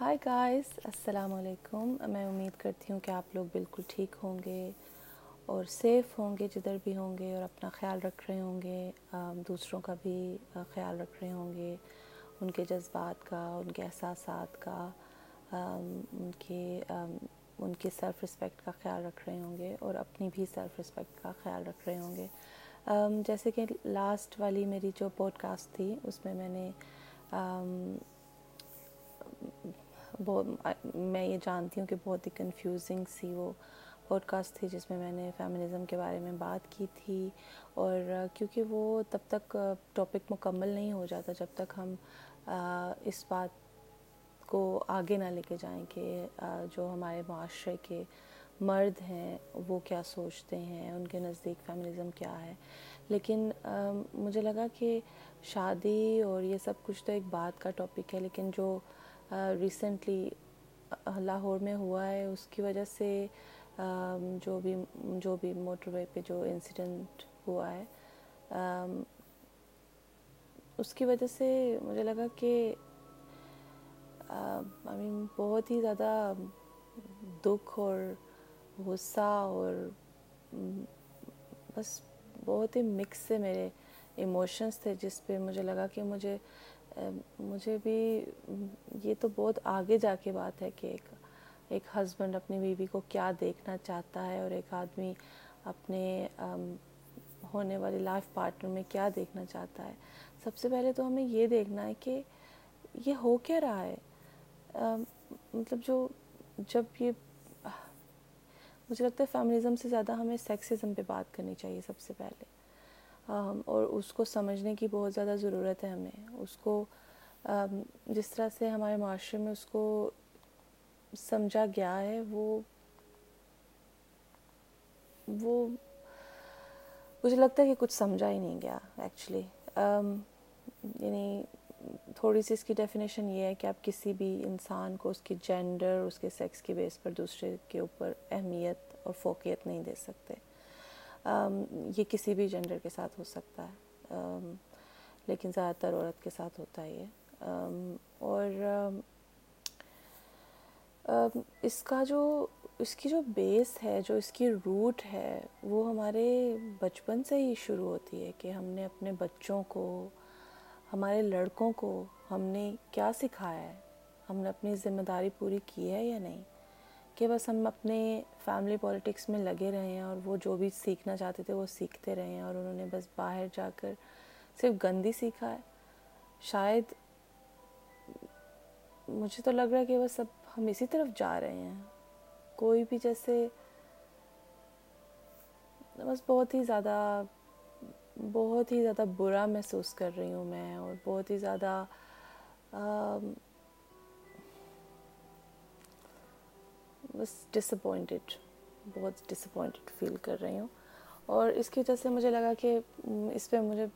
High guys السلام علیکم میں امید کرتی ہوں کہ آپ لوگ بالکل ٹھیک ہوں گے اور سیف ہوں گے، جدھر بھی ہوں گے اور اپنا خیال رکھ رہے ہوں گے دوسروں کا بھی خیال رکھ رہے ہوں گے، ان کے جذبات کا، ان کے احساسات کا ان کے ان کی سیلف رسپیکٹ کا خیال رکھ رہے ہوں گے اور اپنی بھی سیلف رسپیکٹ کا خیال رکھ رہے ہوں گے۔ جیسے کہ لاسٹ والی میری جو پوڈ کاسٹ تھی، اس میں میں نے بہت میں یہ جانتی ہوں کہ بہت ہی کنفیوزنگ سی وہ پوڈ کاسٹ تھی جس میں میں نے فیمنزم کے بارے میں بات کی تھی اور کیونکہ وہ تب تک ٹاپک مکمل نہیں ہو جاتا جب تک ہم اس بات کو آگے نہ لے کے جائیں کہ جو ہمارے معاشرے کے مرد ہیں، وہ کیا سوچتے ہیں، ان کے نزدیک فیمنزم کیا ہے۔ لیکن مجھے لگا کہ شادی اور یہ سب کچھ تو ایک بات کا ٹاپک ہے، لیکن جو ریسنٹلی لاہور میں ہوا ہے۔ اس کی وجہ سے جو بھی جو بھی موٹر وے پہ جو انسیڈنٹ ہوا ہے اس کی وجہ سے مجھے لگا کہ آئی مین بہت ہی زیادہ دکھ اور غصہ اور بس بہت ہی مکس سے میرے ایموشنس تھے، جس پہ مجھے لگا کہ مجھے مجھے بھی یہ تو بہت آگے جا کے بات ہے کہ ایک ایک ہسبینڈ اپنی بیوی کو کیا دیکھنا چاہتا ہے اور ایک آدمی اپنے ہونے والی لائف پارٹنر میں کیا دیکھنا چاہتا ہے۔ سب سے پہلے تو ہمیں یہ دیکھنا ہے کہ یہ ہو کیا رہا ہے۔ مطلب جو، جب یہ، مجھے لگتا ہے فیمنزم سے زیادہ ہمیں سیکسزم پہ بات کرنی چاہیے سب سے پہلے۔ اور اس کو سمجھنے کی بہت زیادہ ضرورت ہے ہمیں۔ اس کو جس طرح سے ہمارے معاشرے میں اس کو سمجھا گیا ہے، وہ وہ مجھے لگتا ہے کہ کچھ سمجھا ہی نہیں گیا ایکچولی یعنی تھوڑی سی اس کی ڈیفینیشن یہ ہے کہ آپ کسی بھی انسان کو اس کی جینڈر اس کے سیکس کی بیس پر دوسرے کے اوپر اہمیت اور فوقیت نہیں دے سکتے۔ یہ کسی بھی جینڈر کے ساتھ ہو سکتا ہے۔ لیکن زیادہ تر عورت کے ساتھ ہوتا ہے یہ۔ اور اس کا جو، اس کی جو بیس ہے، جو اس کی روٹ ہے، وہ ہمارے بچپن سے ہی شروع ہوتی ہے کہ ہم نے اپنے بچوں کو، ہمارے لڑکوں کو، ہم نے کیا سکھایا ہے؟ ہم نے اپنی ذمہ داری پوری کی ہے یا نہیں؟ کہ بس ہم اپنے فیملی پولیٹکس میں لگے رہے ہیں اور وہ جو بھی سیکھنا چاہتے تھے وہ سیکھتے رہے ہیں اور انہوں نے بس باہر جا کر صرف گندی سیکھا ہے۔ شاید مجھے تو لگ رہا ہے کہ بس اب ہم اسی طرف جا رہے ہیں۔ کوئی بھی جیسے بس بہت ہی زیادہ بہت ہی زیادہ برا محسوس کر رہی ہوں میں اور بہت ہی زیادہ بس ڈس اپوائنٹیڈ بہت ڈسپوائنٹیڈ فیل کر رہی ہوں۔ اور اس کی وجہ سے مجھے لگا کہ اس پہ مجھے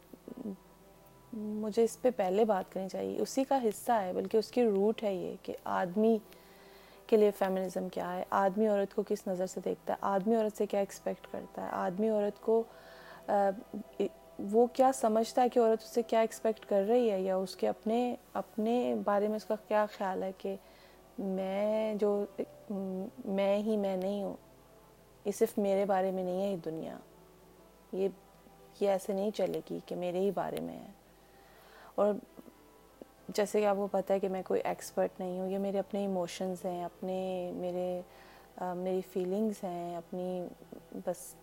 مجھے اس پہ پہلے بات کرنی چاہیے۔ اسی کا حصہ ہے، بلکہ اس کی روٹ ہے یہ کہ آدمی کے لیے فیمنزم کیا ہے۔ آدمی عورت کو کس نظر سے دیکھتا ہے؟ آدمی عورت سے کیا ایکسپیکٹ کرتا ہے؟ آدمی عورت کو وہ کیا سمجھتا ہے کہ عورت اس سے کیا ایکسپیکٹ کر رہی ہے؟ یا اس کے اپنے اپنے بارے میں اس کا کیا خیال ہے کہ میں جو میں ہی میں نہیں ہوں۔ یہ صرف میرے بارے میں نہیں ہے یہ دنیا۔ یہ یہ ایسے نہیں چلے گی کہ میرے ہی بارے میں ہے۔ اور جیسے کہ آپ کو پتہ ہے کہ میں کوئی ایکسپرٹ نہیں ہوں، یہ میرے اپنے ایموشنز ہیں، اپنے، میرے میری فیلنگز ہیں، اپنی بس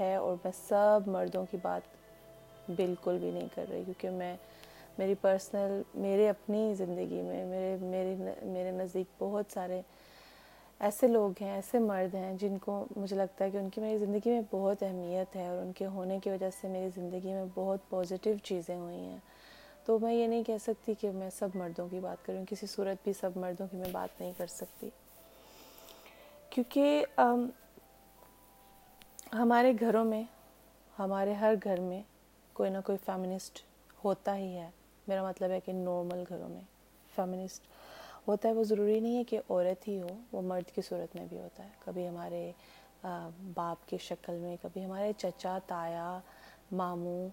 ہے اور میں سب مردوں کی بات بالکل بھی نہیں کر رہی، کیونکہ میں میری پرسنل میرے اپنی زندگی میں، میرے، میری، میرے نزدیک بہت سارے ایسے لوگ ہیں، ایسے مرد ہیں جن کو مجھے لگتا ہے کہ ان کی میری زندگی میں بہت اہمیت ہے اور ان کے ہونے کی وجہ سے میری زندگی میں بہت پازیٹیو چیزیں ہوئی ہیں۔ تو میں یہ نہیں کہہ سکتی کہ میں سب مردوں کی بات کروں، کسی صورت بھی سب مردوں کی میں بات نہیں کر سکتی۔ کیونکہ ہمارے گھروں میں، ہمارے ہر گھر میں کوئی نہ کوئی فیمنسٹ ہوتا ہی ہے۔ میرا مطلب ہے کہ نارمل گھروں میں فیمنسٹ ہوتا ہے، وہ ضروری نہیں ہے کہ عورت ہی ہو، وہ مرد کی صورت میں بھی ہوتا ہے۔ کبھی ہمارے باپ کی شکل میں، کبھی ہمارے چچا، تایا، ماموں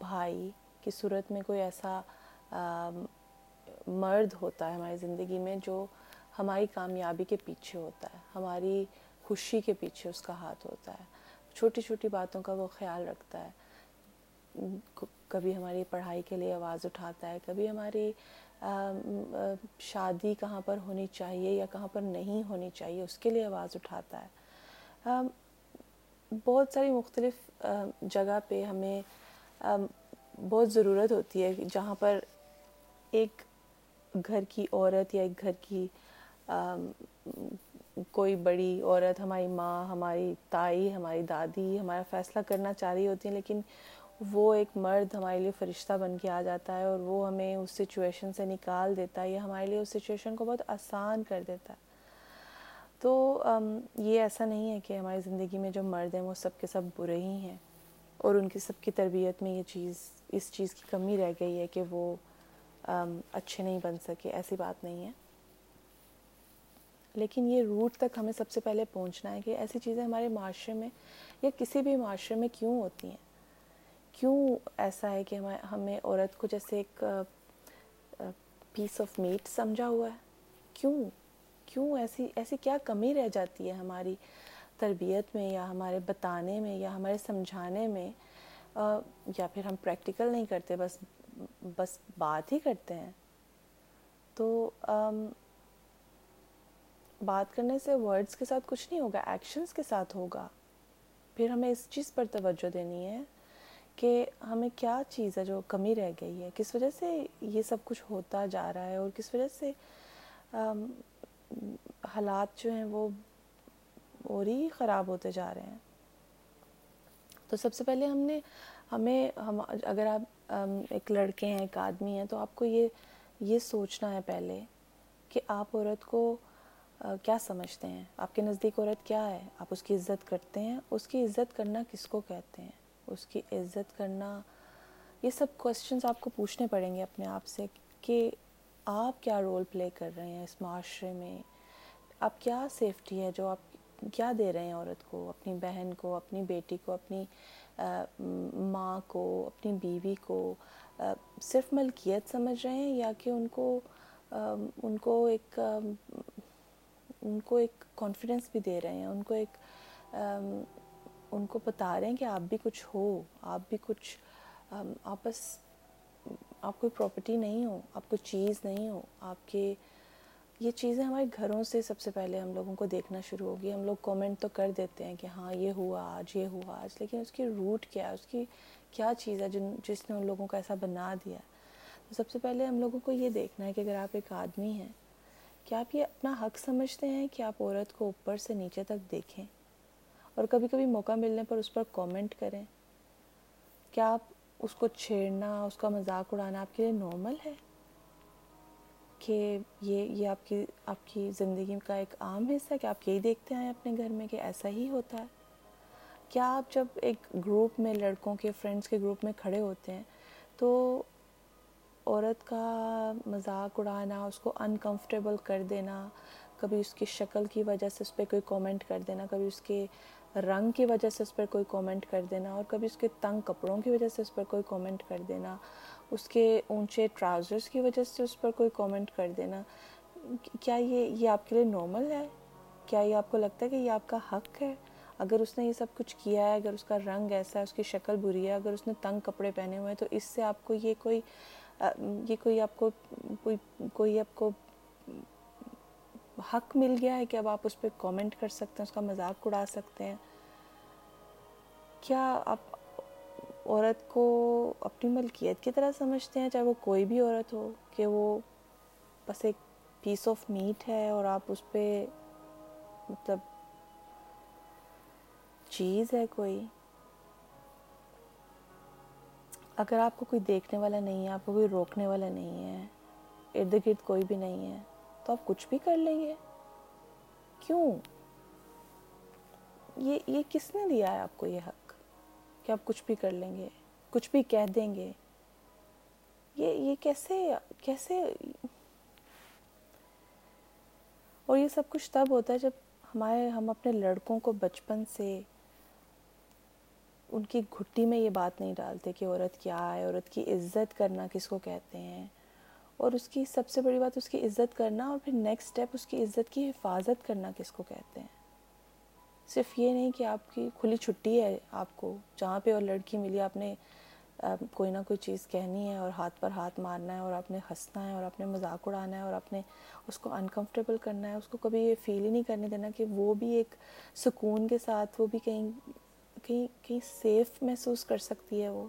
بھائی کی صورت میں کوئی ایسا مرد ہوتا ہے ہماری زندگی میں جو ہماری کامیابی کے پیچھے ہوتا ہے، ہماری خوشی کے پیچھے اس کا ہاتھ ہوتا ہے۔ چھوٹی چھوٹی باتوں کا وہ خیال رکھتا ہے۔ کبھی ہماری پڑھائی کے لیے آواز اٹھاتا ہے، کبھی ہماری شادی کہاں پر ہونی چاہیے یا کہاں پر نہیں ہونی چاہیے، اس کے لیے آواز اٹھاتا ہے۔ بہت ساری مختلف جگہ پہ ہمیں بہت ضرورت ہوتی ہے جہاں پر ایک گھر کی عورت یا ایک گھر کی کوئی بڑی عورت، ہماری ماں، ہماری تائی، ہماری دادی، ہمارا فیصلہ کرنا چاہ رہی ہوتی ہیں، لیکن وہ ایک مرد ہمارے لیے فرشتہ بن کے آ جاتا ہے اور وہ ہمیں اس سچویشن سے نکال دیتا ہے یا ہمارے لیے اس سچویشن کو بہت آسان کر دیتا ہے۔ تو یہ ایسا نہیں ہے کہ ہماری زندگی میں جو مرد ہیں وہ سب کے سب برے ہی ہیں اور ان کی سب کی تربیت میں یہ چیز، اس چیز کی کمی رہ گئی ہے کہ وہ اچھے نہیں بن سکے، ایسی بات نہیں ہے۔ لیکن یہ روٹ تک ہمیں سب سے پہلے پہنچنا ہے کہ ایسی چیزیں ہمارے معاشرے میں یا کسی بھی معاشرے میں کیوں ہوتی ہیں؟ کیوں ایسا ہے کہ ہمیں عورت کو جیسے ایک پیس آف میٹ سمجھا ہوا ہے؟ کیوں؟ کیوں ایسی ایسی کیا کمی رہ جاتی ہے ہماری تربیت میں یا ہمارے بتانے میں یا ہمارے سمجھانے میں؟ یا پھر ہم پریکٹیکل نہیں کرتے، بس بس بات ہی کرتے ہیں۔ تو بات کرنے سے ورڈز کے ساتھ کچھ نہیں ہوگا ایکشنز کے ساتھ ہوگا۔ پھر ہمیں اس چیز پر توجہ دینی ہے۔ کہ ہمیں کیا چیز ہے جو کمی رہ گئی ہے؟ کس وجہ سے یہ سب کچھ ہوتا جا رہا ہے اور کس وجہ سے حالات جو ہیں وہ اور ہی خراب ہوتے جا رہے ہیں؟ تو سب سے پہلے ہم نے، ہمیں، ہم، اگر آپ ایک لڑکے ہیں، ایک آدمی ہیں، تو آپ کو یہ یہ سوچنا ہے پہلے کہ آپ عورت کو کیا سمجھتے ہیں؟ آپ کے نزدیک عورت کیا ہے؟ آپ اس کی عزت کرتے ہیں؟ اس کی عزت کرنا کس کو کہتے ہیں؟ اس کی عزت کرنا، یہ سب کوشچنس آپ کو پوچھنے پڑیں گے اپنے آپ سے کہ آپ کیا رول پلے کر رہے ہیں اس معاشرے میں؟ آپ کیا سیفٹی ہے جو آپ کیا دے رہے ہیں عورت کو، اپنی بہن کو، اپنی بیٹی کو، اپنی ماں کو، اپنی بیوی کو؟ صرف ملکیت سمجھ رہے ہیں یا کہ ان کو ان کو ایک ان کو ایک کانفیڈنس بھی دے رہے ہیں، ان کو ایک ان کو بتا رہے ہیں کہ آپ بھی کچھ ہو، آپ بھی کچھ آپس آپ کوئی پراپرٹی نہیں ہو، آپ کوئی چیز نہیں ہو، آپ کے، یہ چیزیں ہمارے گھروں سے سب سے پہلے ہم لوگوں کو دیکھنا شروع ہوگی۔ ہم لوگ کومنٹ تو کر دیتے ہیں کہ ہاں یہ ہوا، آج یہ ہوا، آج، لیکن اس کی روٹ کیا ہے؟ اس کی کیا چیز ہے جن، جس نے ان لوگوں کو ایسا بنا دیا؟ تو سب سے پہلے ہم لوگوں کو یہ دیکھنا ہے کہ اگر آپ ایک آدمی ہیں، کیا آپ یہ اپنا حق سمجھتے ہیں کہ آپ عورت کو اوپر سے نیچے تک دیکھیں؟ اور کبھی کبھی موقع ملنے پر اس پر کومنٹ کریں۔ کیا آپ اس کو چھیڑنا، اس کا مذاق اڑانا آپ کے لیے نارمل ہے؟ کہ یہ یہ آپ کی آپ کی زندگی کا ایک عام حصہ ہے کہ آپ یہی دیکھتے ہیں اپنے گھر میں کہ ایسا ہی ہوتا ہے؟ کیا آپ جب ایک گروپ میں لڑکوں کے فرینڈس کے گروپ میں کھڑے ہوتے ہیں تو عورت کا مذاق اڑانا، اس کو انکمفرٹیبل کر دینا، کبھی اس کی شکل کی وجہ سے اس پہ کوئی کومنٹ کر دینا، کبھی اس کے رنگ کی وجہ سے اس پر کوئی کومنٹ کر دینا اور کبھی اس کے تنگ کپڑوں کی وجہ سے اس پر کوئی کومنٹ کر دینا، اس کے اونچے ٹراؤزرس کی وجہ سے اس پر کوئی کومنٹ کر دینا۔ کیا یہ یہ آپ کے لیے نارمل ہے؟ کیا یہ آپ کو لگتا ہے کہ یہ آپ کا حق ہے؟ اگر اس نے یہ سب کچھ کیا ہے، اگر اس کا رنگ ایسا ہے، اس کی شکل بری ہے، اگر اس نے تنگ کپڑے پہنے ہوئے ہیں، تو اس سے آپ کو یہ کوئی یہ کوئی آپ کو کوئی کوئی آپ کو حق مل گیا ہے کہ اب آپ اس پہ کومنٹ کر سکتے ہیں، اس کا مذاق اڑا سکتے ہیں۔ کیا آپ عورت کو اپنی ملکیت کی طرح سمجھتے ہیں؟ چاہے وہ کوئی بھی عورت ہو، کہ وہ بس ایک پیس آف میٹ ہے اور آپ اس پہ مطلب چیز ہے کوئی۔ اگر آپ کو کوئی دیکھنے والا نہیں ہے، آپ کو کوئی روکنے والا نہیں ہے، ارد گرد کوئی بھی نہیں ہے تو آپ کچھ بھی کر لیں گے۔ کیوں؟ یہ یہ کس نے دیا ہے آپ کو یہ حق کہ آپ کچھ بھی کر لیں گے، کچھ بھی کہہ دیں گے؟ یہ یہ کیسے کیسے؟ اور یہ سب کچھ تب ہوتا ہے جب ہمارے، ہم اپنے لڑکوں کو بچپن سے ان کی گھٹی میں یہ بات نہیں ڈالتے کہ عورت کیا ہے، عورت کی عزت کرنا کس کو کہتے ہیں۔ اور اس کی سب سے بڑی بات اس کی عزت کرنا اور پھر نیکسٹ اسٹیپ اس کی عزت کی حفاظت کرنا کس کو کہتے ہیں؟ صرف یہ نہیں کہ آپ کی کھلی چھٹی ہے، آپ کو جہاں پہ اور لڑکی ملی، آپ نے کوئی نہ کوئی چیز کہنی ہے اور ہاتھ پر ہاتھ مارنا ہے اور آپ نے ہنسنا ہے اور آپ نے مذاق اڑانا ہے اور آپ نے اس کو انکمفرٹیبل کرنا ہے، اس کو کبھی یہ فیل ہی نہیں کرنے دینا کہ وہ بھی ایک سکون کے ساتھ، وہ بھی کہیں کہیں کہیں سیف محسوس کر سکتی ہے وہ۔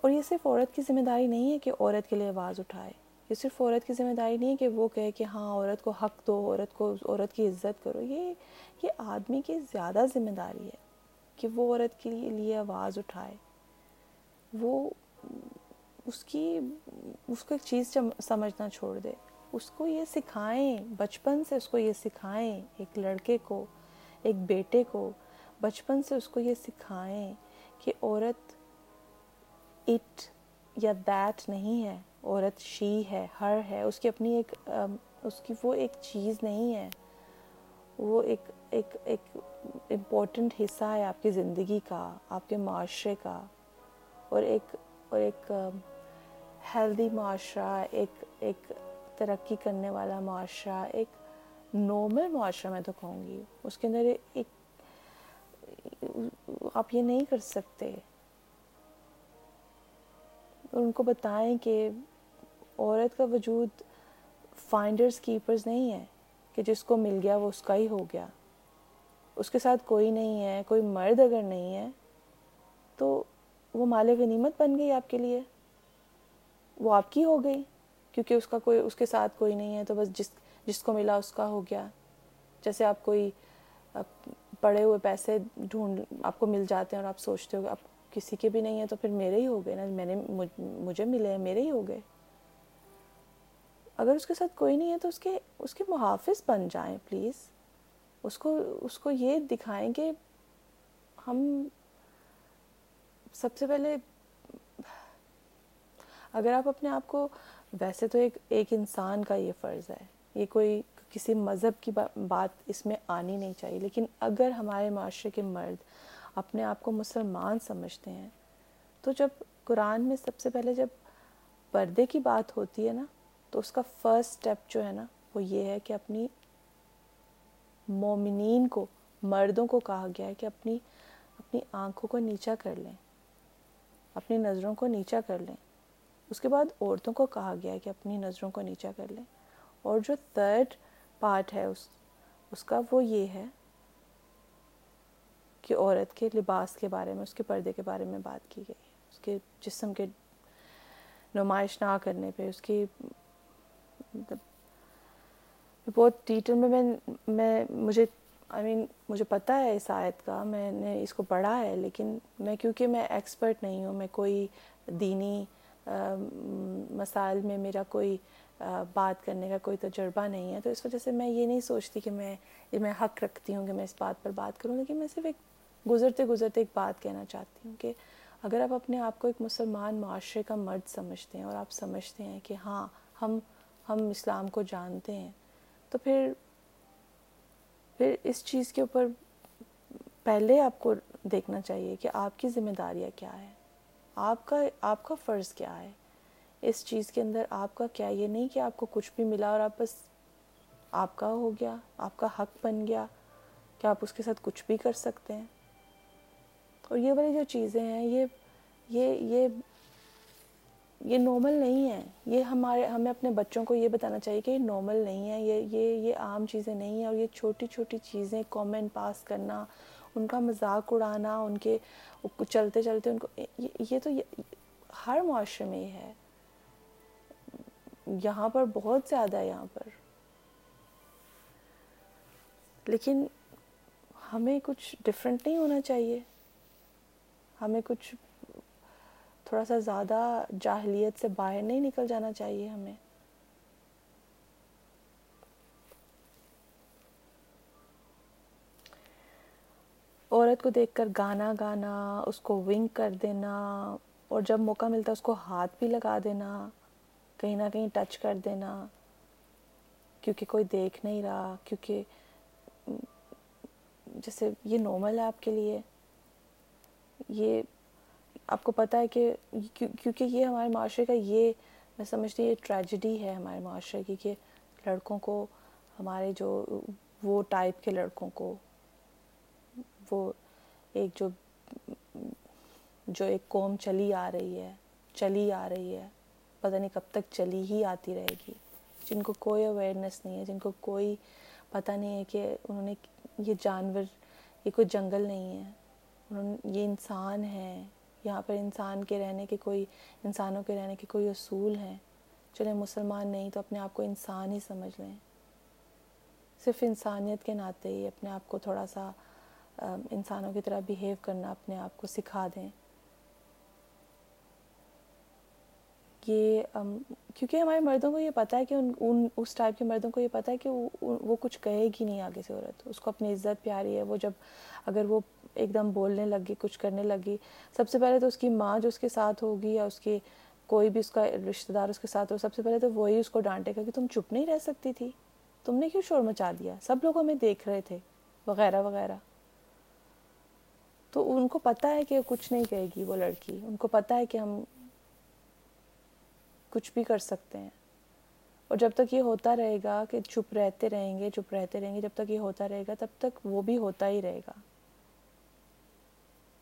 اور یہ صرف عورت کی ذمہ داری نہیں ہے کہ عورت کے لیے آواز اٹھائے، یہ صرف عورت کی ذمہ داری نہیں ہے کہ وہ کہے کہ ہاں عورت کو حق دو، عورت کو، عورت کی عزت کرو۔ یہ یہ آدمی کی زیادہ ذمہ داری ہے کہ وہ عورت کے لیے آواز اٹھائے۔ وہ اس کی، اس کو ایک چیز سمجھنا چھوڑ دے۔ اس کو یہ سکھائیں، بچپن سے اس کو یہ سکھائیں، ایک لڑکے کو، ایک بیٹے کو، بچپن سے اس کو یہ سکھائیں کہ عورت اٹ یا دیٹ نہیں ہے، عورت شی ہے، ہر ہے، اس کی اپنی ایک اس کی وہ ایک چیز نہیں ہے۔ وہ ایک ایک ایک امپورٹنٹ حصہ ہے آپ کی زندگی کا، آپ کے معاشرے کا۔ اور ایک اور ایک ہیلدی معاشرہ، ایک ایک ترقی کرنے والا معاشرہ، ایک نارمل معاشرہ میں تو کہوں گی۔ اس کے اندر ایک، آپ یہ نہیں کر سکتے۔ اور ان کو بتائیں کہ عورت کا وجود فائنڈرز کیپرز نہیں ہے کہ جس کو مل گیا وہ اس کا ہی ہو گیا۔ اس کے ساتھ کوئی نہیں ہے، کوئی مرد اگر نہیں ہے تو وہ مال غنیمت بن گئی آپ کے لیے۔ وہ آپ کی ہو گئی، کیونکہ اس کا کوئی، اس کے ساتھ کوئی نہیں ہے تو بس جس جس کو ملا اس کا ہو گیا۔ جیسے آپ کوئی پڑے ہوئے پیسے ڈھونڈ، آپ کو مل جاتے ہیں اور آپ سوچتے ہو آپ کسی کے بھی نہیں ہیں تو پھر میرے ہی ہو گئے نا۔ میں نے مجھے ملے ہیں، میرے ہی ہو گئے۔ اگر اس کے ساتھ کوئی نہیں ہے تو اس کے اس کے محافظ بن جائیں پلیز۔ اس کو اس کو یہ دکھائیں کہ ہم سب سے پہلے اگر آپ اپنے آپ کو، ویسے تو ایک ایک انسان کا یہ فرض ہے۔ یہ کوئی کسی مذہب کی بات اس میں آنی نہیں چاہیے۔ لیکن اگر ہمارے معاشرے کے مرد اپنے آپ کو مسلمان سمجھتے ہیں۔ تو جب قرآن میں سب سے پہلے جب پردے کی بات ہوتی ہے نا، تو اس کا فرسٹ سٹیپ جو ہے نا، وہ یہ ہے کہ اپنی مومنین کو، مردوں کو کہا گیا ہے کہ اپنی اپنی آنکھوں کو نیچا کر لیں۔ اپنی نظروں کو نیچا کر لیں۔ اس کے بعد عورتوں کو کہا گیا ہے کہ اپنی نظروں کو نیچا کر لیں۔ اور جو تھرڈ پارٹ ہے اس اس کا وہ یہ ہے کہ عورت کے لباس کے بارے میں، اس کے پردے کے بارے میں بات کی گئی۔ اس کے جسم کے نمائش نہ کرنے پہ، اس کی مطلب بہت ڈیٹیل میں میں میں مجھے آئی مین مجھے پتہ ہے اس آیت کا، میں نے اس کو پڑھا ہے، لیکن میں، کیونکہ میں ایکسپرٹ نہیں ہوں، میں کوئی دینی مسائل میں میرا کوئی بات کرنے کا کوئی تجربہ نہیں ہے، تو اس وجہ سے میں یہ نہیں سوچتی کہ میں میں حق رکھتی ہوں کہ میں اس بات پر بات کروں، لیکن میں صرف ایک گزرتے گزرتے ایک بات کہنا چاہتی ہوں کہ اگر آپ اپنے آپ کو ایک مسلمان معاشرے کا مرد سمجھتے ہیں اور آپ سمجھتے ہیں کہ ہاں ہم ہم اسلام کو جانتے ہیں، تو پھر پھر اس چیز کے اوپر پہلے آپ کو دیکھنا چاہیے کہ آپ کی ذمہ داریاں کیا ہے آپ کا آپ کا فرض کیا ہے، اس چیز کے اندر آپ کا کیا، یہ نہیں کہ آپ کو کچھ بھی ملا اور آپ بس آپ کا ہو گیا، آپ کا حق بن گیا کہ آپ اس کے ساتھ کچھ بھی کر سکتے ہیں؟ اور یہ والی جو چیزیں ہیں، یہ یہ یہ یہ نارمل نہیں ہے یہ ہمارے، ہمیں اپنے بچوں کو یہ بتانا چاہیے کہ یہ نارمل نہیں ہے یہ یہ یہ عام چیزیں نہیں ہیں اور یہ چھوٹی چھوٹی چیزیں کامنٹ پاس کرنا، ان کا مذاق اڑانا، ان کے چلتے چلتے ان کو، یہ تو ہر معاشرے میں یہ ہے۔ یہاں پر بہت زیادہ ہے یہاں پر۔ لیکن ہمیں کچھ ڈفرینٹ نہیں ہونا چاہیے۔ ہمیں کچھ تھوڑا سا زیادہ جاہلیت سے باہر نہیں نکل جانا چاہیے ہمیں۔ عورت کو دیکھ کر گانا گانا، اس کو ونک کر دینا، اور جب موقع ملتا اس کو ہاتھ بھی لگا دینا، کہیں نہ کہیں ٹچ کر دینا۔ کیونکہ کوئی دیکھ نہیں رہا، کیونکہ جیسے یہ نارمل ہے آپ کے لیے۔ یہ آپ کو پتہ ہے کہ کیونکہ یہ ہمارے معاشرے کا یہ میں سمجھتی یہ ٹریجڈی ہے ہمارے معاشرے کی کہ لڑکوں کو ہمارے جو وہ ٹائپ کے لڑکوں کو وہ ایک جو جو ایک قوم چلی آ رہی ہے، چلی آ رہی ہے، پتہ نہیں کب تک چلی ہی آتی رہے گی۔ جن کو کوئی اویئرنیس نہیں ہے، جن کو کوئی پتہ نہیں ہے کہ انہوں نے یہ جانور، یہ کوئی جنگل نہیں ہے۔ انہوں یہ انسان ہیں یہاں پر انسان کے رہنے کے کوئی انسانوں کے رہنے کے کوئی اصول ہیں۔ چلیں مسلمان نہیں تو اپنے آپ کو انسان ہی سمجھ لیں۔ صرف انسانیت کے ناطے ہی اپنے آپ کو تھوڑا سا انسانوں کی طرح بیہیو کرنا، اپنے آپ کو سکھا دیں۔ یہ کیونکہ ہمارے مردوں کو یہ پتہ ہے کہ ان ان، اس ٹائپ کے مردوں کو یہ پتہ ہے کہ وہ کچھ کہے گی نہیں آگے سے عورت، اس کو اپنی عزت پیاری ہے، وہ جب اگر وہ ایک دم بولنے لگی، کچھ کرنے لگی، سب سے پہلے تو اس کی ماں جو اس کے ساتھ ہوگی یا اس کی کوئی بھی اس کا رشتہ دار اس کے ساتھ ہو، سب سے پہلے تو وہی اس کو ڈانٹے گا کہ تم چپ نہیں رہ سکتی تھی، تم نے کیوں شور مچا دیا سب لوگ ہمیں دیکھ رہے تھے، وغیرہ وغیرہ۔ تو ان کو پتہ ہے کہ کچھ نہیں کہے گی، وہ لڑکی، ان کو پتہ ہے کہ ہم کچھ بھی کر سکتے ہیں۔ اور جب تک یہ ہوتا رہے گا کہ چپ رہتے رہیں گے، چپ رہتے رہیں گے، جب تک یہ ہوتا رہے گا تب تک وہ بھی ہوتا ہی رہے گا۔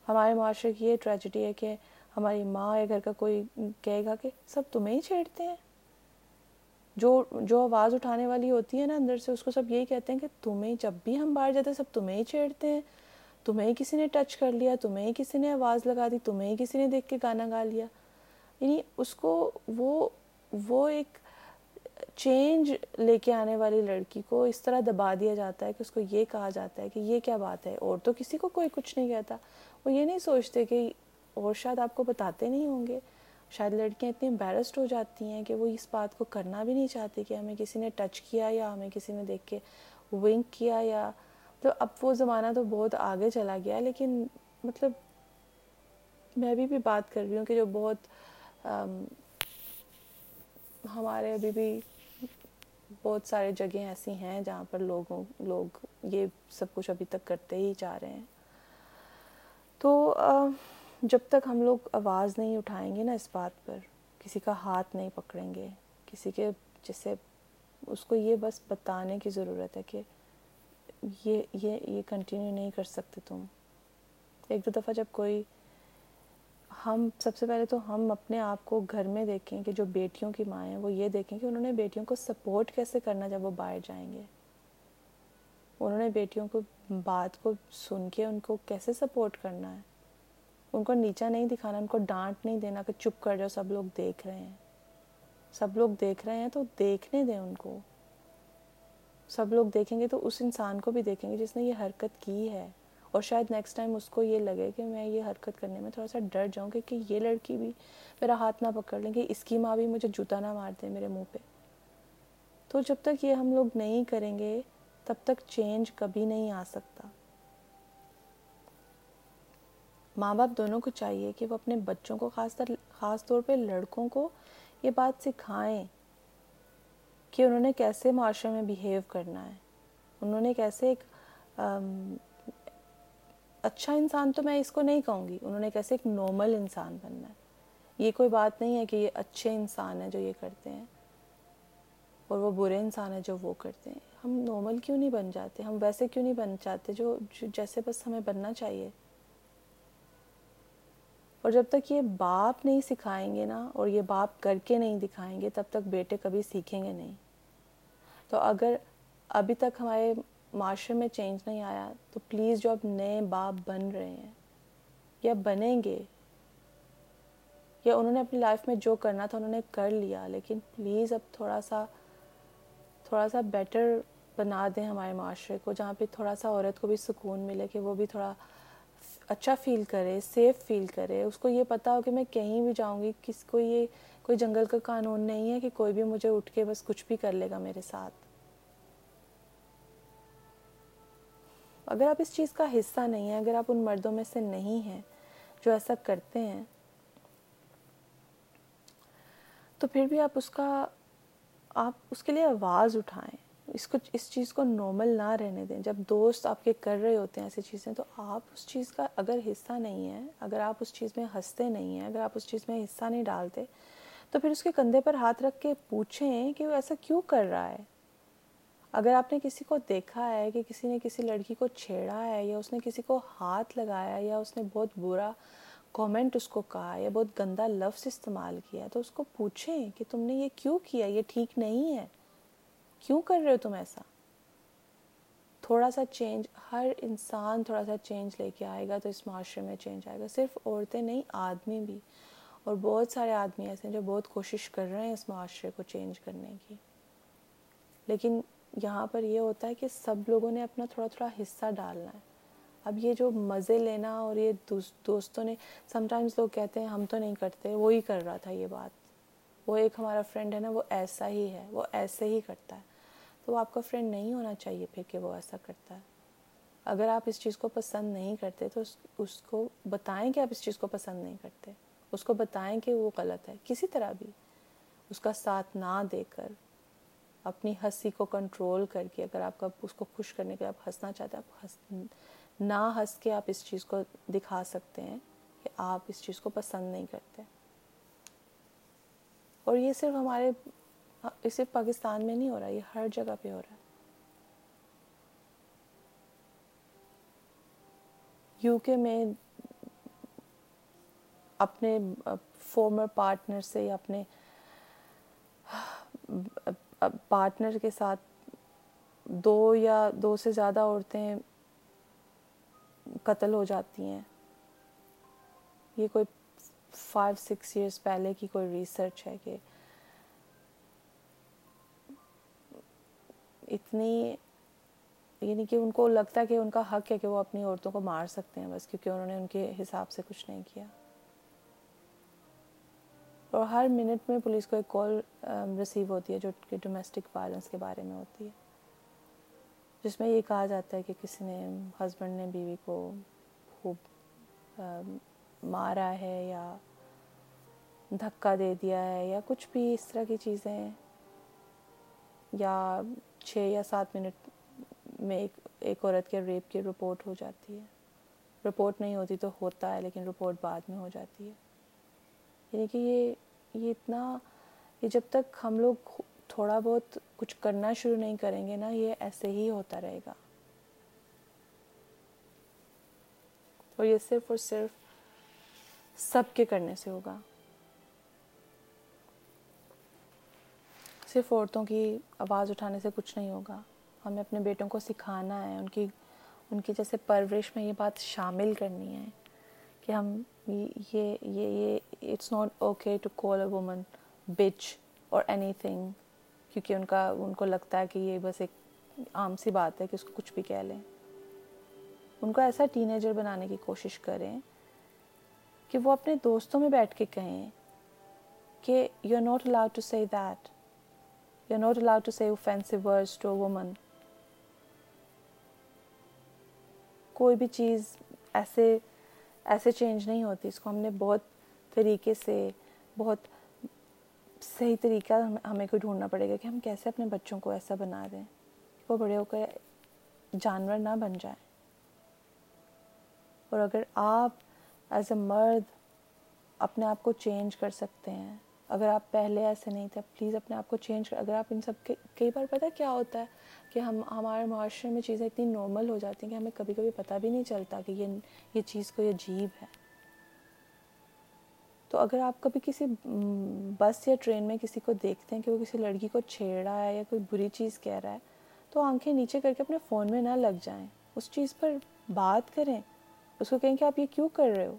ہمارے معاشرے کی یہ ٹریجڈی ہے کہ ہماری ماں یا گھر کا کوئی کہے گا کہ سب تمہیں ہی چھیڑتے ہیں۔ جو جو آواز اٹھانے والی ہوتی ہے نا اندر سے، اس کو سب یہی کہتے ہیں کہ تمہیں جب بھی ہم باہر جاتے ہیں، سب تمہیں ہی چھیڑتے ہیں۔ تمہیں کسی نے ٹچ کر لیا، تمہیں کسی نے آواز لگا دی، تمہیں ہی کسی نے دیکھ کے گانا گا لیا۔ یعنی اس کو وہ وہ ایک چینج لے کے آنے والی لڑکی کو اس طرح دبا دیا جاتا ہے کہ اس کو یہ کہا جاتا ہے کہ یہ کیا بات ہے؟ اور تو کسی کو کوئی کچھ نہیں کہتا۔ وہ یہ نہیں سوچتے کہ اور شاید آپ کو بتاتے نہیں ہوں گے۔ شاید لڑکیاں اتنی امبیرسڈ ہو جاتی ہیں کہ وہ اس بات کو کرنا بھی نہیں چاہتی کہ ہمیں کسی نے ٹچ کیا یا ہمیں کسی نے دیکھ کے ونک کیا یا تو اب وہ زمانہ تو بہت آگے چلا گیا، لیکن مطلب میں ابھی بھی بات کر رہی ہوں کہ جو بہت ہمارے ابھی بھی بہت سارے جگہیں ایسی ہیں جہاں پر لوگوں، لوگ یہ سب کچھ ابھی تک کرتے ہی جا رہے ہیں۔ تو جب تک ہم لوگ آواز نہیں اٹھائیں گے نا اس بات پر، کسی کا ہاتھ نہیں پکڑیں گے، کسی کے جسے اس کو یہ بس بتانے کی ضرورت ہے کہ یہ یہ یہ کنٹینیو نہیں کر سکتے تم۔ ایک دو دفعہ جب کوئی ہم سب سے پہلے تو ہم اپنے آپ کو گھر میں دیکھیں کہ جو بیٹیوں کی ماں ہیں وہ یہ دیکھیں کہ انہوں نے بیٹیوں کو سپورٹ کیسے کرنا جب وہ باہر جائیں گے؟ انہوں نے بیٹیوں کو بات کو سن کے ان کو کیسے سپورٹ کرنا ہے؟ ان کو نیچا نہیں دکھانا، ان کو ڈانٹ نہیں دینا کہ چپ کر جاؤ، سب لوگ دیکھ رہے ہیں۔ سب لوگ دیکھ رہے ہیں تو دیکھنے دیں ان کو۔ سب لوگ دیکھیں گے تو اس انسان کو بھی دیکھیں گے جس نے یہ حرکت کی ہے۔ اور شاید نیکسٹ ٹائم اس کو یہ لگے کہ میں یہ حرکت کرنے میں تھوڑا سا ڈر جاؤں کہ یہ لڑکی بھی میرا ہاتھ نہ پکڑ لیں کہ اس کی ماں بھی مجھے جوتا نہ مار دے میرے منہ پہ۔ تو جب تک یہ ہم لوگ نہیں کریں گے، تب تک چینج کبھی نہیں آ سکتا۔ ماں باپ دونوں کو چاہیے کہ وہ اپنے بچوں کو، خاص طر خاص طور پہ لڑکوں کو یہ بات سکھائیں کہ انہوں نے کیسے معاشرے میں بیہیو کرنا ہے۔ انہوں نے کیسے ایک اچھا انسان تو میں اس کو نہیں کہوں گی۔ انہوں نے کیسے ایک نارمل انسان بننا ہے۔ یہ کوئی بات نہیں ہے کہ یہ اچھے انسان ہیں جو یہ کرتے ہیں اور وہ برے انسان ہیں جو وہ کرتے ہیں۔ ہم نارمل کیوں نہیں بن جاتے؟ ہم ویسے کیوں نہیں بن جاتے جو جیسے بس ہمیں بننا چاہیے؟ اور جب تک یہ باپ نہیں سکھائیں گے نا اور یہ باپ کر کے نہیں دکھائیں گے، تب تک بیٹے کبھی سیکھیں گے نہیں۔ تو اگر ابھی تک ہمارے معاشرے میں چینج نہیں آیا، تو پلیز جو اب نئے باپ بن رہے ہیں، یا بنیں گے، یا انہوں نے اپنی لائف میں جو کرنا تھا انہوں نے کر لیا، لیکن پلیز اب تھوڑا سا تھوڑا سا بیٹر بنا دیں ہمارے معاشرے کو، جہاں پہ تھوڑا سا عورت کو بھی سکون ملے، کہ وہ بھی تھوڑا اچھا فیل کرے سیف فیل کرے۔ اس کو یہ پتا ہو کہ میں کہیں بھی جاؤں گی، کس کو یہ، کوئی جنگل کا قانون نہیں ہے کہ کوئی بھی مجھے اٹھ کے بس کچھ بھی کر لے گا میرے ساتھ۔ اگر آپ اس چیز کا حصہ نہیں ہیں، اگر آپ ان مردوں میں سے نہیں ہیں جو ایسا کرتے ہیں، تو پھر بھی آپ اس کا، آپ اس کے لیے آواز اٹھائیں۔ اس کو، اس چیز کو نارمل نہ رہنے دیں۔ جب دوست آپ کے کر رہے ہوتے ہیں ایسی چیزیں، تو آپ اس چیز کا اگر حصہ نہیں ہے اگر آپ اس چیز میں ہنستے نہیں ہیں، اگر آپ اس چیز میں حصہ نہیں ڈالتے، تو پھر اس کے کندھے پر ہاتھ رکھ کے پوچھیں کہ وہ ایسا کیوں کر رہا ہے؟ اگر آپ نے کسی کو دیکھا ہے کہ کسی نے کسی لڑکی کو چھیڑا ہے یا اس نے کسی کو ہاتھ لگایا یا اس نے بہت برا کومنٹ اس کو کہا یا بہت گندا لفظ استعمال کیا تو اس کو پوچھیں کہ تم نے یہ کیوں کیا؟ یہ ٹھیک نہیں ہے۔ کیوں کر رہے ہو تم ایسا؟ تھوڑا سا چینج ہر انسان تھوڑا سا چینج لے کے آئے گا تو اس معاشرے میں چینج آئے گا۔ صرف عورتیں نہیں، آدمی بھی۔ اور بہت سارے آدمی ایسے ہیں جو بہت کوشش کر رہے ہیں اس معاشرے کو چینج کرنے کی۔ لیکن یہاں پر یہ ہوتا ہے کہ سب لوگوں نے اپنا تھوڑا تھوڑا حصہ ڈالنا ہے۔ اب یہ جو مزے لینا اور یہ دوستوں نے سم ٹائمز لوگ کہتے ہیں ہم تو نہیں کرتے وہی کر رہا تھا یہ بات۔ وہ ایک ہمارا فرینڈ ہے نا، وہ ایسا ہی ہے، وہ ایسے ہی کرتا ہے۔ تو وہ آپ کا فرینڈ نہیں ہونا چاہیے پھر کہ وہ ایسا کرتا ہے۔ اگر آپ اس چیز کو پسند نہیں کرتے تو اس کو بتائیں کہ آپ اس چیز کو پسند نہیں کرتے۔ اس کو بتائیں کہ وہ غلط ہے۔ کسی طرح بھی اس کا ساتھ نہ دے کر۔ اپنی ہنسی کو کنٹرول کر کے، اگر آپ کا اس کو خوش کرنے کے لیے آپ ہنسنا چاہتے ہیں، آپ ہنس، نہ ہنس کے آپ اس چیز کو دکھا سکتے ہیں کہ آپ اس چیز کو پسند نہیں کرتے۔ اور یہ صرف ہمارے، یہ صرف پاکستان میں نہیں ہو رہا، یہ ہر جگہ پہ ہو رہا ہے۔ یو کے میں اپنے فارمر پارٹنر سے یا اپنے پارٹنر کے ساتھ دو یا دو سے زیادہ عورتیں قتل ہو جاتی ہیں۔ یہ کوئی فائیو سکس ایئرس پہلے کی کوئی ریسرچ ہے کہ اتنی یعنی کہ ان کو لگتا ہے کہ ان کا حق ہے کہ وہ اپنی عورتوں کو مار سکتے ہیں بس کیونکہ انہوں نے ان کے حساب سے کچھ نہیں کیا۔ اور ہر منٹ میں پولیس کو ایک کال ریسیو ہوتی ہے جو کہ ڈومیسٹک وائلنس کے بارے میں ہوتی ہے۔ جس میں یہ کہا جاتا ہے کہ کسی نے ہسبینڈ نے بیوی کو خوب مارا ہے یا دھکا دے دیا ہے یا کچھ بھی اس طرح کی چیزیں، یا چھ یا سات منٹ میں ایک ایک عورت کے ریپ کی رپورٹ ہو جاتی ہے۔ رپورٹ نہیں ہوتی تو ہوتا ہے لیکن رپورٹ بعد میں ہو جاتی ہے۔ یعنی کہ یہ یہ اتنا، یہ جب تک ہم لوگ تھوڑا بہت کچھ کرنا شروع نہیں کریں گے نا، یہ ایسے ہی ہوتا رہے گا۔ اور یہ صرف اور صرف سب کے کرنے سے ہوگا۔ صرف عورتوں کی آواز اٹھانے سے کچھ نہیں ہوگا۔ ہمیں اپنے بیٹوں کو سکھانا ہے، ان کی ان کی جیسے پرورش میں یہ بات شامل کرنی ہے۔ کہ ہم یہ یہ یہ it's not okay to call a woman bitch اور اینی تھنگ کیونکہ ان کا، ان کو لگتا ہے کہ یہ بس ایک عام سی بات ہے کہ اس کو کچھ بھی کہہ لیں۔ ان کو ایسا ٹین ایجر بنانے کی کوشش کریں کہ وہ اپنے دوستوں میں بیٹھ کے کہیں کہ you are not allowed to see that you are not allowed to see offensive words to woman کوئی بھی چیز ایسے ایسے چینج نہیں ہوتی، اس کو ہم نے بہت طریقے سے، بہت صحیح طریقہ ہمیں کو ڈھونڈنا پڑے گا کہ ہم کیسے اپنے بچوں کو ایسا بنا دیں، کہ وہ بڑے ہو کر جانور نہ بن جائیں۔ اور اگر آپ ایز اے مرد اپنے آپ کو چینج کر سکتے ہیں اگر آپ پہلے ایسے نہیں تھے پلیز اپنے آپ کو چینج کر۔ اگر آپ ان سب کے، کئی بار پتہ کیا ہوتا ہے کہ ہم، ہمارے معاشرے میں چیزیں اتنی نارمل ہو جاتی ہیں کہ ہمیں کبھی کبھی پتہ بھی نہیں چلتا کہ یہ یہ چیز کوئی عجیب ہے۔ تو اگر آپ کبھی کسی بس یا ٹرین میں کسی کو دیکھتے ہیں کہ وہ کسی لڑکی کو چھیڑ رہا ہے یا کوئی بری چیز کہہ رہا ہے، تو آنکھیں نیچے کر کے اپنے فون میں نہ لگ جائیں۔ اس چیز پر بات کریں۔ اس کو کہیں کہ آپ یہ کیوں کر رہے ہو؟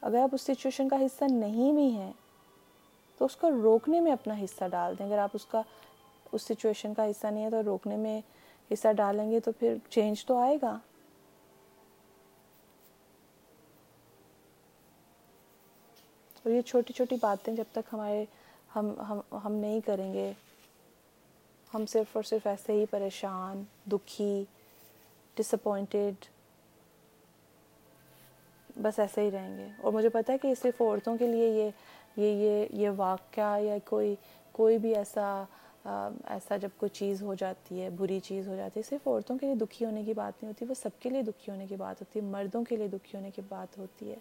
اگر آپ اس سچویشن کا حصہ نہیں بھی ہیں تو اس کو روکنے میں اپنا حصہ ڈال دیں۔ اگر آپ اس کا، اس سچویشن کا حصہ نہیں ہے تو روکنے میں حصہ ڈالیں گے تو پھر چینج تو آئے گا۔ اور یہ چھوٹی چھوٹی باتیں جب تک ہمارے، ہم ہم ہم نہیں کریں گے، ہم صرف اور صرف ایسے ہی پریشان، دکھی ڈس اپوائنٹیڈ بس ایسے ہی رہیں گے۔ اور مجھے پتہ ہے کہ صرف عورتوں کے لیے یہ یہ یہ یہ واقعہ یا کوئی کوئی بھی ایسا ایسا جب کوئی چیز ہو جاتی ہے، بری چیز ہو جاتی ہے، صرف عورتوں کے لیے دکھی ہونے کی بات نہیں ہوتی، وہ سب کے لیے دکھی ہونے کی بات ہوتی ہے، مردوں کے لیے دکھی ہونے کی بات ہوتی ہے۔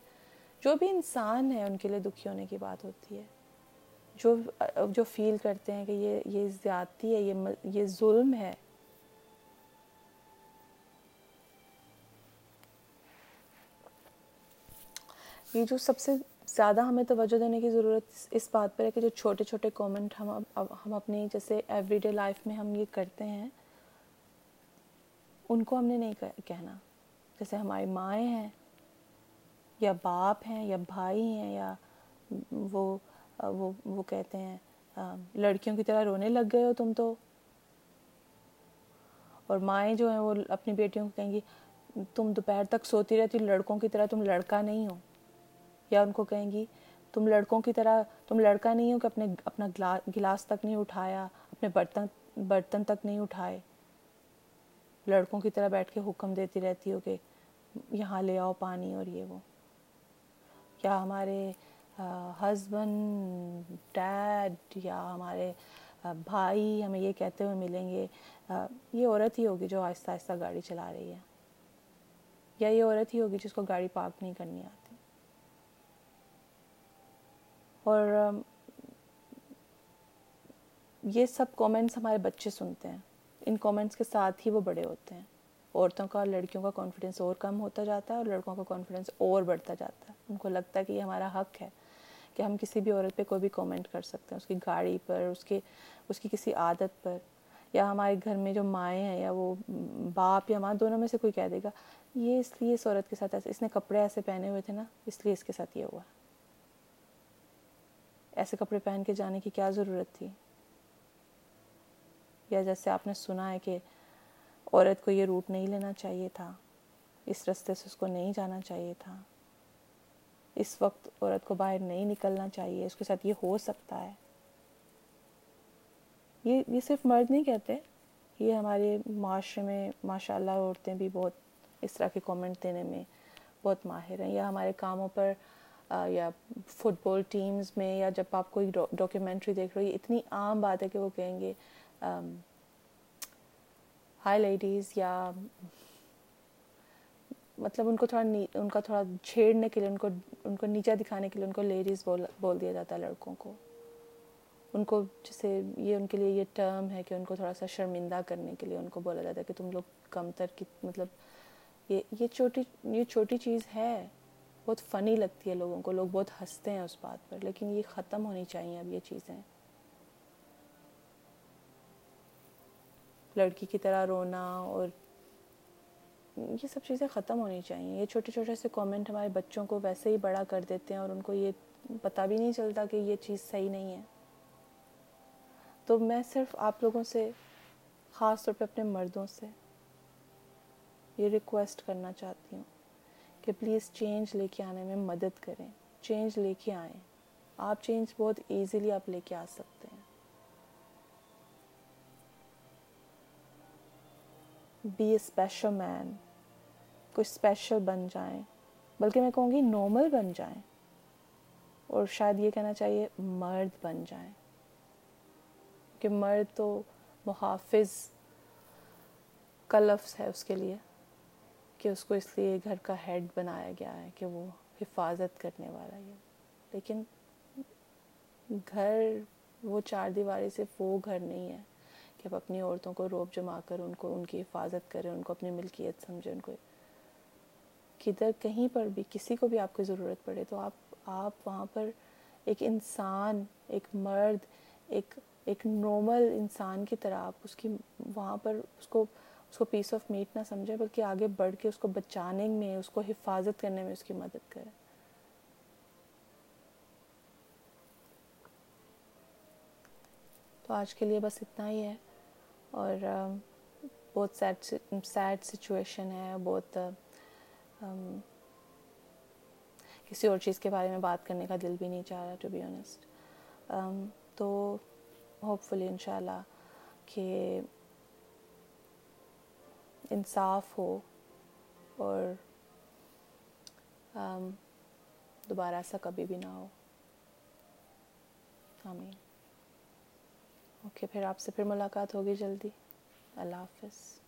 جو بھی انسان ہے، ان کے لیے دکھی ہونے کی بات ہوتی ہے۔ جو جو فیل کرتے ہیں کہ یہ یہ زیادتی ہے، یہ یہ ظلم ہے۔ یہ جو سب سے زیادہ ہمیں توجہ دینے کی ضرورت اس بات پر ہے کہ جو چھوٹے چھوٹے کومنٹ ہم ہم اپنی جیسے ایوری ڈے لائف میں ہم یہ کرتے ہیں، ان کو ہم نے نہیں کہنا۔ جیسے ہماری مائیں ہیں، یا باپ ہیں، یا بھائی ہیں، یا وہ وہ وہ کہتے ہیں لڑکیوں کی طرح رونے لگ گئے ہو تم تو۔ اور مائیں جو ہیں وہ اپنی بیٹیوں کو کہیں گی، تم دوپہر تک سوتی رہتی، لڑکوں کی طرح تم لڑکا نہیں ہو۔ یا ان کو کہیں گی، تم لڑکوں کی طرح، تم لڑکا نہیں ہو کہ اپنے، اپنا گلاس تک نہیں اٹھایا، اپنے برتن برتن تک نہیں اٹھائے۔ لڑکوں کی طرح بیٹھ کے حکم دیتی رہتی ہو کہ یہاں لے آؤ پانی اور یہ وہ۔ یا ہمارے ہسبینڈ ڈیڈ یا ہمارے بھائی ہمیں یہ کہتے ہوئے ملیں گے یہ عورت ہی ہوگی جو آہستہ آہستہ گاڑی چلا رہی ہے۔ یا یہ عورت ہی ہوگی جس کو گاڑی پارک نہیں کرنی آتی اور یہ سب کومنٹس ہمارے بچے سنتے ہیں۔ ان کومنٹس کے ساتھ ہی وہ بڑے ہوتے ہیں۔ عورتوں کا، لڑکیوں کا کانفیڈنس اور کم ہوتا جاتا ہے اور لڑکوں کا کانفیڈنس اور بڑھتا جاتا ہے۔ ان کو لگتا ہے کہ یہ ہمارا حق ہے کہ ہم کسی بھی عورت پہ کوئی بھی کومنٹ کر سکتے ہیں، اس کی گاڑی پر، اس کے، اس کی کسی عادت پر۔ یا ہمارے گھر میں جو مائیں ہیں یا وہ باپ یا ماں، دونوں میں سے کوئی کہہ دے گا، یہ اس لیے اس عورت کے ساتھ ایسے، اس نے کپڑے ایسے پہنے ہوئے تھے نا، اس لیے اس کے ساتھ یہ ہوا۔ ایسے کپڑے پہن کے جانے کی کیا ضرورت تھی؟ یا جیسے آپ نے سنا ہے کہ عورت کو یہ روٹ نہیں لینا چاہیے تھا، اس رستے سے اس کو نہیں جانا چاہیے تھا۔ اس وقت عورت کو باہر نہیں نکلنا چاہیے، اس کے ساتھ یہ ہو سکتا ہے۔ یہ یہ صرف مرد نہیں کہتے، یہ ہمارے معاشرے میں ماشاء اللہ عورتیں بھی بہت اس طرح کے کومنٹ دینے میں بہت ماہر ہیں۔ یا ہمارے کاموں پر یا فٹ بال ٹیمز میں یا جب آپ کوئی ڈاکیومنٹری دیکھ رہے ہو اتنی عام بات ہے کہ وہ کہیں گے ہائی لیڈیز یا مطلب ان کو تھوڑا ان کا تھوڑا چھیڑنے کے لیے، ان کو ان کو نیچا دکھانے کے لیے، ان کو لیڈیز بول بول دیا جاتا ہے لڑکوں کو۔ ان کو جیسے یہ ان کے لیے یہ ٹرم ہے کہ ان کو تھوڑا سا شرمندہ کرنے کے لیے ان کو بولا جاتا ہے کہ تم لوگ کم تر کی مطلب یہ یہ چھوٹی یہ چھوٹی چیز ہے۔ بہت فنی لگتی ہے لوگوں کو، لوگ بہت ہنستے ہیں اس بات پر، لیکن یہ ختم ہونی چاہیے اب یہ چیزیں۔ لڑکی کی طرح رونا اور یہ سب چیزیں ختم ہونی چاہیے۔ یہ چھوٹے چھوٹے سے کومنٹ ہمارے بچوں کو ویسے ہی بڑا کر دیتے ہیں اور ان کو یہ پتہ بھی نہیں چلتا کہ یہ چیز صحیح نہیں ہے۔ تو میں صرف آپ لوگوں سے، خاص طور پہ اپنے مردوں سے یہ ریکویسٹ کرنا چاہتی ہوں۔ کہ پلیز چینج لے کے آنے میں مدد کریں۔ چینج لے کے آئیں۔ آپ چینج بہت ایزیلی آپ لے کے آ سکتے ہیں۔ بی اے اسپیشل مین کوئی اسپیشل بن جائیں۔ بلکہ میں کہوں گی نارمل بن جائیں۔ اور شاید یہ کہنا چاہیے مرد بن جائیں۔ کہ مرد تو محافظ کا لفظ ہے اس کے لیے۔ کہ اس کو اس لیے گھر کا ہیڈ بنایا گیا ہے کہ وہ حفاظت کرنے والا ہے۔ لیکن گھر، وہ چار دیواری صرف وہ گھر نہیں ہے کہ آپ اپنی عورتوں کو روب جما کر ان کو، ان کی حفاظت کریں ان کو اپنی ملکیت سمجھیں ان کو۔ کدھر کہیں پر بھی کسی کو بھی آپ کو ضرورت پڑے تو آپ آپ وہاں پر ایک انسان، ایک مرد، ایک ایک نارمل انسان کی طرح آپ اس کی، وہاں پر اس کو اس کو پیس آف میٹ نہ سمجھے، بلکہ آگے بڑھ کے اس کو بچانے میں، اس کو حفاظت کرنے میں اس کی مدد کرے۔ تو آج کے لیے بس اتنا ہی ہے۔ اور بہت سیڈ سیڈ سچویشن ہے، بہت کسی اور چیز کے بارے میں بات کرنے کا دل بھی نہیں چاہ رہا ٹو بی آنیسٹ تو ہوپ فلی ان شاء اللہ کہ انصاف ہو اور دوبارہ ایسا کبھی بھی نہ ہو۔ آمین۔ اوکے، پھر آپ سے پھر ملاقات ہوگی جلدی۔ اللہ حافظ۔